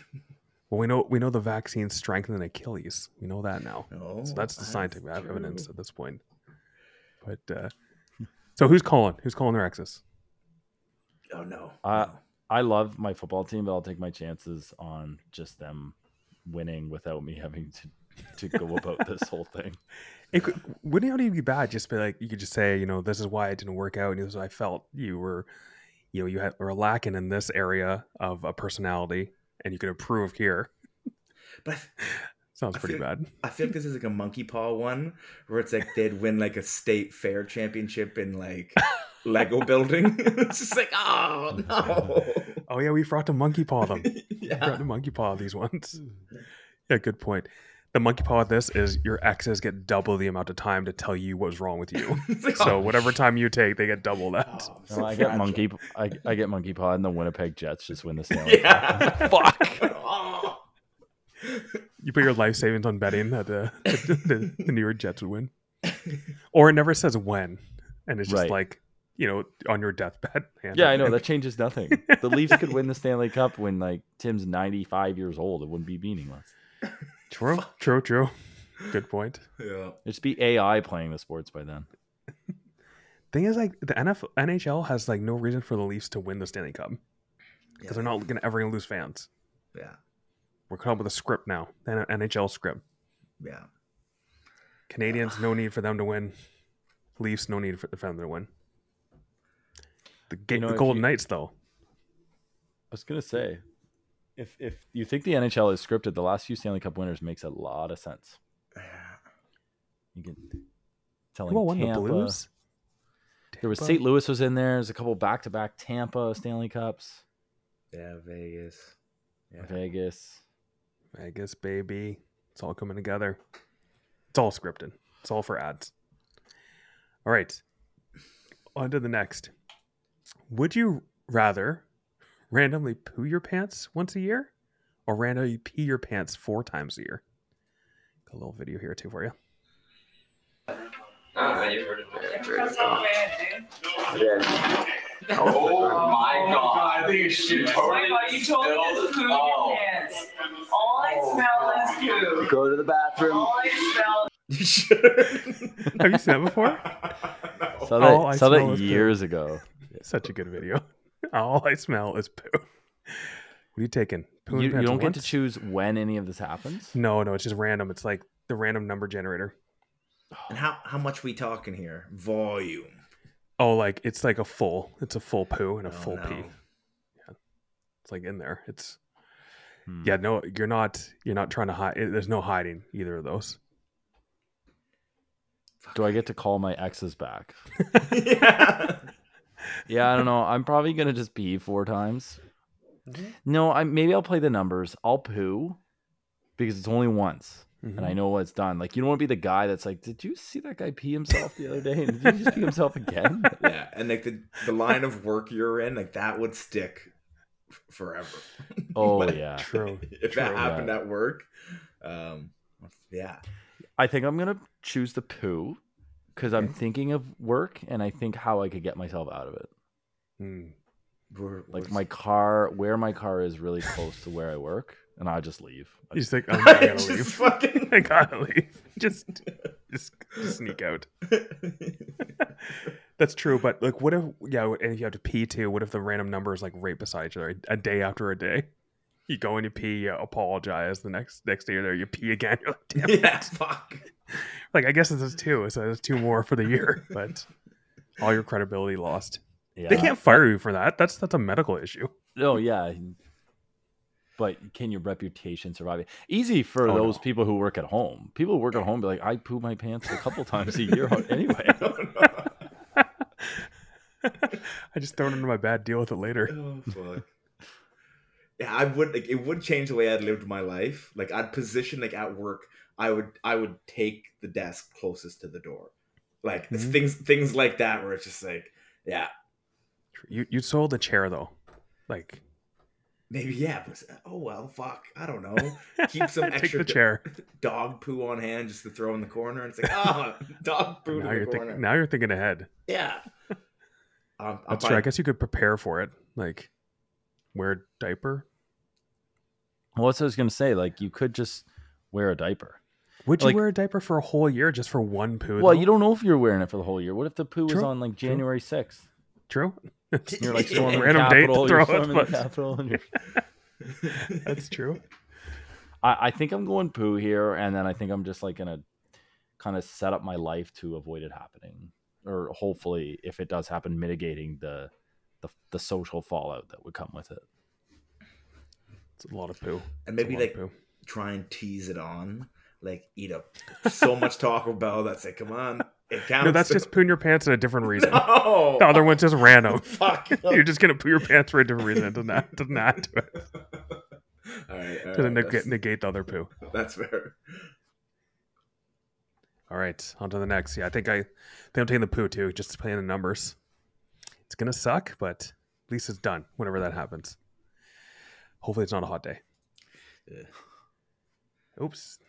S2: Well, we know we know the vaccines strengthen Achilles. We know that now.
S4: Oh,
S2: So that's the scientific
S4: that's
S2: evidence at this point. But uh, so who's calling? Who's calling their exes?
S4: Oh no.
S3: Uh,
S4: no.
S3: I love my football team, but I'll take my chances on just them winning without me having to, to go about this whole thing.
S2: It could, wouldn't it even be bad? Just be like you could just say, you know, this is why it didn't work out, and this is what I felt you were, you know, you had, were lacking in this area of a personality, and you could improve here.
S4: But
S2: Sounds
S4: I
S2: pretty
S4: feel-
S2: bad.
S4: I feel like this is like a monkey paw one where it's like they'd win like a state fair championship in like Lego building. it's just like, oh no.
S2: Oh yeah, we forgot to monkey paw them. We forgot
S4: yeah.
S2: to monkey paw these ones. Yeah, good point. The monkey paw with this is your exes get double the amount of time to tell you what's wrong with you. So whatever time you take, they get double that.
S4: oh, I'm
S3: I get monkey. I, I get monkey paw, and the Winnipeg Jets just win the Stanley Cup.
S4: Yeah.
S2: Fuck.
S4: Oh.
S2: You put your life savings on betting that uh, the, the New York Jets would win, or it never says when, and it's just
S3: Right.
S2: like you know on your deathbed. hand
S3: Yeah, I
S2: up
S3: know that changes nothing. The Leafs could win the Stanley Cup when like Tim's ninety five years old. It wouldn't be meaningless.
S2: True, true, true. Good point.
S4: Yeah.
S3: It'd just be AI playing the sports by then.
S2: Thing is, like the NFL, NHL has like no reason for the Leafs to win the Stanley Cup because they're not gonna ever gonna lose fans.
S4: Yeah.
S2: We're coming up with a script now, an NHL script.
S4: Yeah.
S2: Canadiens, no need for them to win. Leafs, no need for them to win. The, ga-
S3: You know,
S2: the Golden
S3: you-
S2: Knights, though.
S3: I was gonna say, if if you think the NHL is scripted, the last few Stanley Cup winners makes a lot of sense. You can tell
S2: Who won the
S3: Tampa.
S2: Blues?
S3: There was St. Louis was in there. There's a couple back to back Tampa Stanley Cups,
S4: Yeah, Vegas. Yeah.
S3: Vegas.
S2: Vegas, baby. It's all coming together. It's all scripted. It's all for ads. All right. On to the next. Would you rather randomly poo your pants once a year or randomly pee your pants four times a year? Got a little video here too for you.
S6: Ah, oh, you've heard it.
S7: That's so.
S6: Oh my god.
S7: I think it's shit. Oh my god, you told me to poo
S6: Oh.
S7: your pants. All I oh. smell is poo.
S6: Go to the bathroom.
S7: All I smell
S2: Have you seen that before?
S4: No.
S3: Saw that,
S2: All I
S3: saw
S2: smell
S3: that
S2: is poo.
S3: years ago.
S2: Such a good video. All I smell is poo. What are you taking? Poo
S3: You, you don't get to choose when any of this happens.
S2: No, no, it's just random. It's like the random number generator.
S4: And how how much we talking here? Volume.
S2: Oh, like it's like a full. It's a full poo and a
S4: Oh,
S2: full
S4: no.
S2: pee. It's like in there. It's
S3: Hmm.
S2: yeah. No, you're not. You're not trying to hide. There's no hiding either of those.
S3: Do I get to call my exes back?
S4: yeah.
S3: Yeah, I don't know. I'm probably gonna just pee four times. No, I maybe I'll play the numbers. I'll poo because it's only once, and
S2: Mm-hmm.
S3: I know what's done. Like you don't want to be the guy that's like, "Did you see that guy pee himself the other day? And did he just pee himself again?"
S4: Yeah, and like the the line of work you're in, like that would stick f- forever.
S3: Oh
S4: Like,
S3: yeah,
S2: True.
S4: If that
S2: True,
S4: happened at work, um, yeah,
S3: I think I'm gonna choose the poo because I'm thinking of work and I think how I could get myself out of it.
S2: Mm.
S4: we're,
S3: Like
S4: we're-
S3: my car, where my car is really close to where I work, and I just leave. I
S2: You just think I'm
S4: I
S2: I gotta
S4: just
S2: leave.
S4: fucking
S2: I gotta leave. Just, just sneak out. That's true, but like, what if yeah? And if you have to pee too, what if the random number is like right beside each other, a day after a day? You go and you pee, you apologize. The next next day you're there, you pee again. You're like, damn it.
S4: fuck.
S2: Like I guess this is two, so there's two more for the year, but all your credibility lost.
S3: Yeah.
S2: They can't fire you for that. That's that's a medical issue.
S3: No, yeah. But can your reputation survive it? Easy for
S2: Oh,
S3: those
S2: no.
S3: people who work at home. People who work at home be like, I poo my pants a couple times a year anyway.
S2: I just throw it under my bad. Deal with it later.
S4: Oh fuck. Yeah, I would like it would change the way I'd lived my life. Like I'd position like at work, I would I would take the desk closest to the door. Like it's
S2: Mhm.
S4: things things like that where it's just like, yeah,
S2: You you sold a chair though, like
S4: maybe yeah, but oh well, fuck, I don't know. Keep some extra
S2: the chair.
S4: dog poo on hand just to throw in the corner. And it's like, oh, dog poo
S2: Now
S4: in
S2: you're
S4: the corner.
S2: thinking. Now you're thinking ahead.
S4: Yeah. Um, I'm
S2: That's true. I guess you could prepare for it, like wear a diaper.
S3: Well, that's what I was gonna say. Like you could just wear a diaper.
S2: Would you wear a diaper for a whole year just for one poo?
S3: Well,
S2: though?
S3: you don't know if you're wearing it for the whole year. What if the poo was on like
S2: true.
S3: January sixth?
S2: True.
S3: You're like
S4: Yeah.
S3: storming
S2: Random
S3: the
S2: date to throw it, but-
S3: the Capitol, and you're-
S2: That's true.
S3: I, I think I'm going poo here, and then I think I'm just like gonna kind of set up my life to avoid it happening, or hopefully, if it does happen, mitigating the the, the social fallout that would come with it.
S2: It's a lot of poo.
S4: and maybe like
S2: poo.
S4: try and tease it on, like eat up so much Taco Bell that's like, come on, it counts.
S2: No, that's just pooing your pants for a different reason.
S4: no.
S2: The other one's just random.
S4: Fuck.
S2: You're just gonna poo your pants for a different reason. It doesn't add, doesn't add to it.
S4: all right, all right,
S2: negate, negate the other poo.
S4: that's fair.
S2: All right, on to the next. Yeah, I think I, I think I'm taking the poo too, just playing the numbers. It's gonna suck, but at least it's done. Whenever that happens. Hopefully, it's not a hot day.
S4: Yeah.
S2: Oops.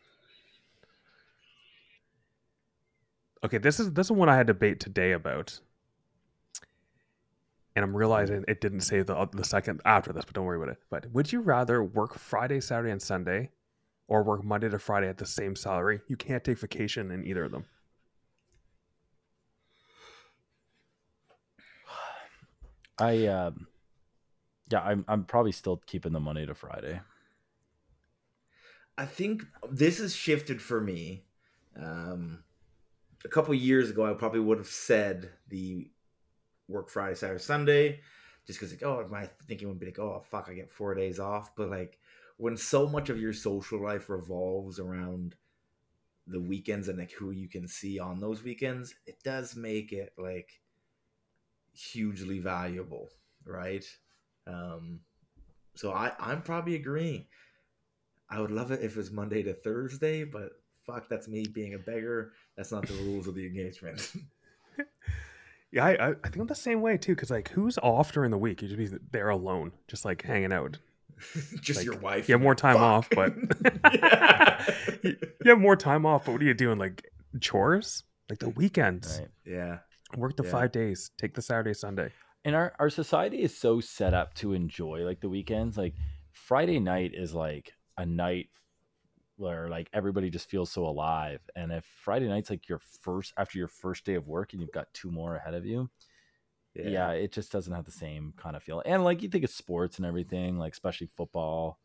S2: Okay, this is this is one I had debate today about, and I'm realizing it didn't say the the second after this, but don't worry about it. But would you rather work Friday, Saturday, and Sunday, or work Monday to Friday at the same salary? You can't take vacation in either of them.
S3: I, um, yeah, I'm I'm probably still keeping the Monday to Friday.
S4: I think this has shifted for me. Um, a couple years ago, I probably would have said the work Friday, Saturday, Sunday, just because like, oh, my thinking would be like, oh, fuck, I get four days off. But like, when so much of your social life revolves around the weekends and like who you can see on those weekends, it does make it like hugely valuable, right? Um, so I, I'm probably agreeing. I would love it if it was Monday to Thursday, but fuck, that's me being a beggar. That's not the rules of the engagement.
S2: Yeah, I, I, I think I'm the same way too. Because like, who's off during the week? You just be there alone, just like hanging out.
S4: Just
S2: Like,
S4: your wife.
S2: You have more time
S4: Fuck.
S2: off, but you you have more time off. But what are you doing? Like chores? Like the weekends?
S3: Right.
S4: yeah.
S2: Work the
S4: Yeah.
S2: five days. Take the Saturday, Sunday.
S3: and our, our society is so set up to enjoy like the weekends like friday night is like a night where like everybody just feels so alive and if friday night's like your first after your first day of work and you've got two more ahead of you yeah. it just doesn't have the same kind of feel and like you think of sports and everything like especially football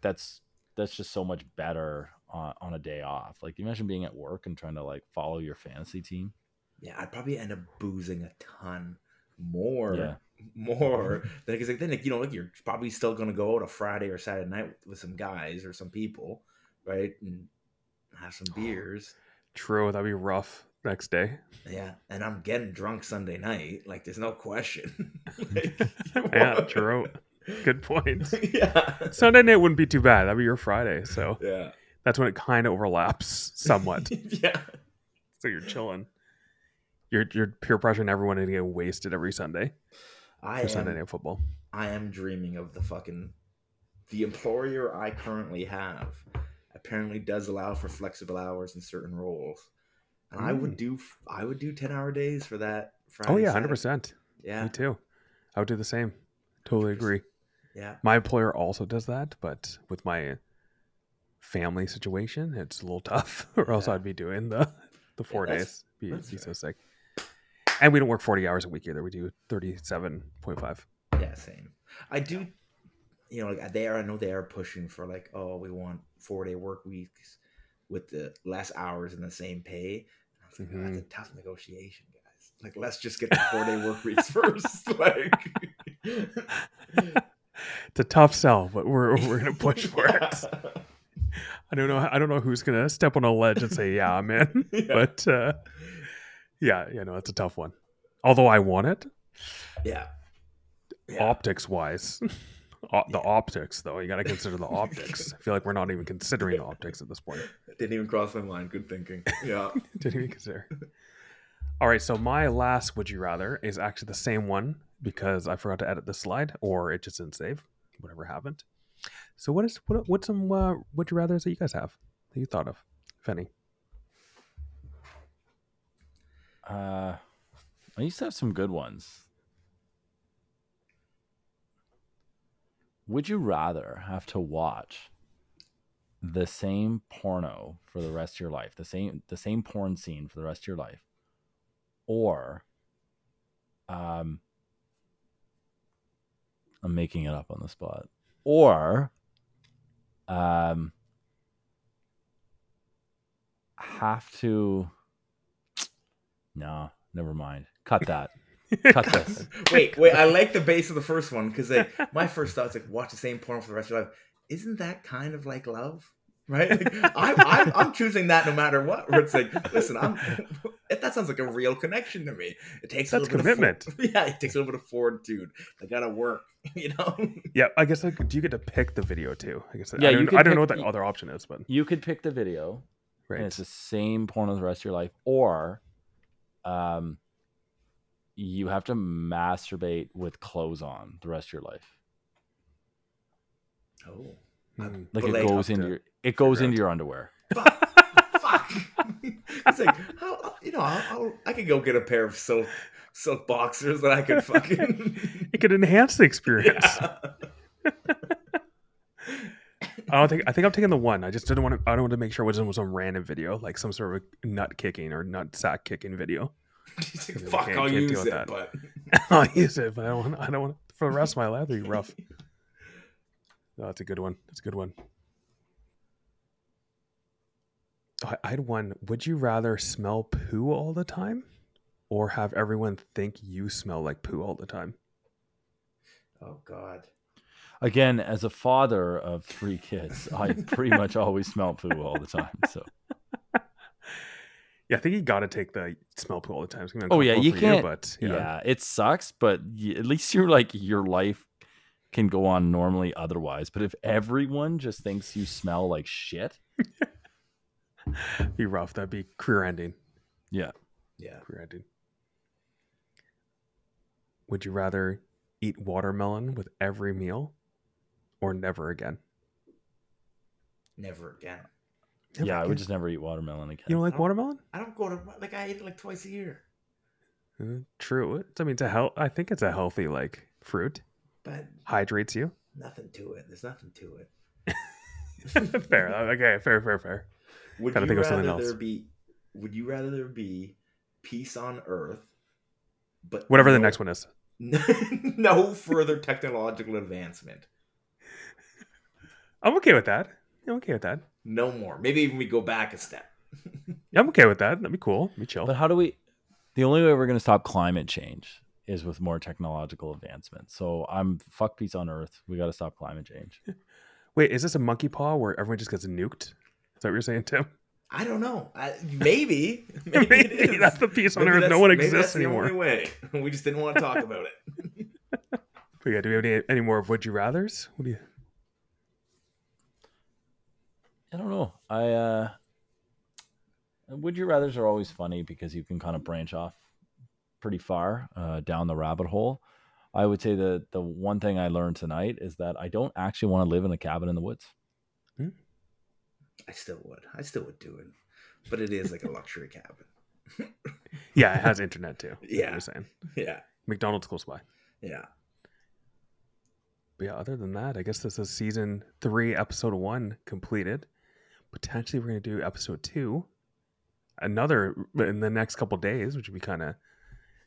S3: that's that's just so much better on, on a day off like you imagine being at work and trying to like follow your fantasy team
S4: Yeah, I'd probably end up boozing a ton more.
S3: Yeah.
S4: More because like, then like, you know like you're probably still gonna go out a Friday or Saturday night with, with some guys or some people, right? And have some oh, beers.
S2: True, that'd be rough next day.
S4: Yeah, and I'm getting drunk Sunday night. Like, there's no question. like,
S2: Yeah, true. Good point.
S4: yeah,
S2: Sunday night wouldn't be too bad. That'd be your Friday. So
S4: yeah,
S2: that's when it kind of overlaps somewhat.
S4: yeah.
S2: so you're chilling. You're you're peer pressuring everyone to get wasted every Sunday
S4: I
S2: for Sunday
S4: am,
S2: night football.
S4: I am dreaming of the fucking the employer I currently have. Apparently, does allow for flexible hours in certain roles, and I would hmm. do I would do ten hour days for that. Oh, Friday,
S2: Oh yeah,
S4: Saturday.
S2: hundred percent.
S4: Yeah,
S2: Me too. I would do the same. Totally agree.
S4: yeah.
S2: My employer also does that, but with my family situation, it's a little tough. or else
S4: Yeah.
S2: I'd be doing the the four
S4: that's-
S2: days. Be, be so sick. And we don't work forty hours a week either. We do thirty seven point five.
S4: Yeah, same. I do, you know, like they are. I know they are pushing for like, oh, we want four day work weeks with the less hours and the same pay. Was oh, that's a tough negotiation, guys. Like, let's just get the four day work weeks first. like,
S2: It's a tough sell, but we're we're gonna push for it. I don't know. I don't know who's gonna step on a ledge and say, "Yeah, I'm in."
S4: Yeah.
S2: But uh, yeah, you know, it's a tough one. Although I want it,
S4: yeah, yeah.
S2: optics wise, O- the optics, though, you got to consider the optics. I feel like we're not even considering the optics at this point.
S4: Didn't even cross my mind. Good thinking. Yeah.
S2: Didn't even consider. All right, so my last would you rather is actually the same one because I forgot to edit the slide or it just didn't save, whatever happened. So what is what what's some uh, would you rather's that you guys have that you thought of, if any?
S3: Uh, I used to have some good ones. Would you rather have to watch the same porno for the rest of your life, the same the same porn scene for the rest of your life, or um, I'm making it up on the spot, or um, have to no, never mind. Cut that. Cut this.
S4: wait, wait. I like the base of the first one because like my first thought is like watch the same porn for the rest of your life. Isn't that kind of like love? Right? Like, I'm, I'm I'm choosing that no matter what. Where it's like, listen, I'm that sounds like a real connection to me. It takes a
S2: That's
S4: little
S2: commitment.
S4: Bit of, for- yeah, it takes a little bit of fortitude. I gotta work. You know.
S2: Yeah, I guess like, do you get to pick the video too? I guess
S3: Yeah,
S2: I don't, I don't know what the other option is, but
S3: You could pick the video,
S2: right.
S3: and it's the same porno the rest of your life, or um, you have to masturbate with clothes on the rest of your life.
S4: Oh.
S2: Mm.
S3: Like it goes
S4: up
S3: into your it goes into
S2: out.
S3: your underwear.
S4: Fuck. Fuck. It's like, how, you know, I'll, I'll, I could go get a pair of silk silk boxers that I could fucking.
S2: It could enhance the experience.
S4: Yeah.
S2: I don't think I think I'm taking the one. I just didn't want to. I don't want to make sure it wasn't some random video, like some sort of nut kicking or nut sack kicking video.
S4: Fuck, I'll use it,
S2: that.
S4: but
S2: I'll use it, but I don't. Want, I don't want for the rest of my life. That'd be rough. No, oh, that's a good one. That's a good one. I, I had one. Would you rather smell poo all the time, or have everyone think you smell like poo all the time?
S4: oh god,
S3: Again, as a father of three kids, I pretty much always smell poo all the time. So
S2: Yeah, I think you got to take the smell poo all the time. It's gonna be
S3: Oh, yeah, you can't-
S2: but
S3: yeah,
S2: yeah.
S3: it sucks, but y- at least you're like your life can go on normally otherwise. But if everyone just thinks you smell like shit,
S2: be rough. That'd be career ending.
S3: yeah,
S4: yeah.
S2: Career ending. Would you rather eat watermelon with every meal, or never again?
S4: Never again.
S2: Never
S3: yeah, I would just never eat watermelon again.
S2: You don't like watermelon?
S4: I don't go to like I eat it like twice a year,
S2: Uh, true. It- I mean, to help. I think it's a healthy like fruit.
S4: but
S2: Hydrates you.
S4: nothing to it. There's nothing to it.
S2: fair. Okay. Fair. Fair. Fair.
S4: Would
S2: Gotta
S4: you
S2: think of
S4: rather
S2: something
S4: there
S2: else.
S4: be? Would you rather there be peace on Earth, but
S2: Whatever the next one is.
S4: no further technological advancement.
S2: I'm okay with that. I'm okay with that.
S4: No more. Maybe even we go back a step.
S2: Yeah, I'm okay with that. That'd be cool. That'd be chill.
S3: But how do we? The only way we're going to stop climate change is with more technological advancement. So I'm fuck peace on Earth. We got to stop climate change.
S2: Wait, is this a monkey paw where everyone just gets nuked? Is that what you're saying, Tim?
S4: I don't know. I, maybe. Maybe,
S2: Maybe that's the peace on
S4: Maybe
S2: Earth. No
S4: that's-
S2: one
S4: maybe
S2: exists
S4: that's the
S2: anymore.
S4: only way. We just didn't want to talk about it.
S2: But yeah, do we have any, any more of would you rather's? What do you?
S3: I don't know. I uh would you rather's are always funny because you can kind of branch off pretty far uh, down the rabbit hole. I would say that the one thing I learned tonight is that I don't actually want to live in a cabin in the woods.
S4: I still would. I still would do it. But it is like a luxury cabin.
S2: Yeah, it has internet too.
S4: Yeah.
S2: you're saying
S4: Yeah.
S2: McDonald's close by.
S4: Yeah.
S2: But yeah, other than that, I guess this is season three, episode one completed. Potentially, we're gonna do episode two, another in the next couple days, which would be kind of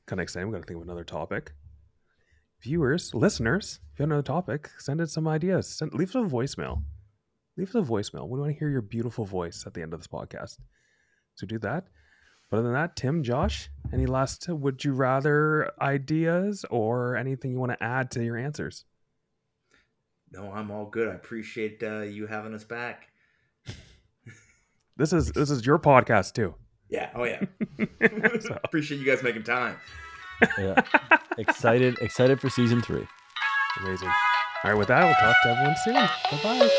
S2: kind of exciting. We got to think of another topic. Viewers, listeners, if you have another topic, send us some ideas. Send, leave us a voicemail. Leave us a voicemail. We want to hear your beautiful voice at the end of this podcast. So do that. But other than that, Tim, Josh, any last would you rather ideas or anything you want to add to your answers?
S4: No, I'm all good. I appreciate uh, you having us back.
S2: This is this is your podcast too.
S4: Yeah. Oh yeah.
S2: so.
S4: Appreciate you guys making time.
S3: Yeah. excited excited for season three.
S2: Amazing. All right, with that, we'll talk to everyone soon. Bye bye.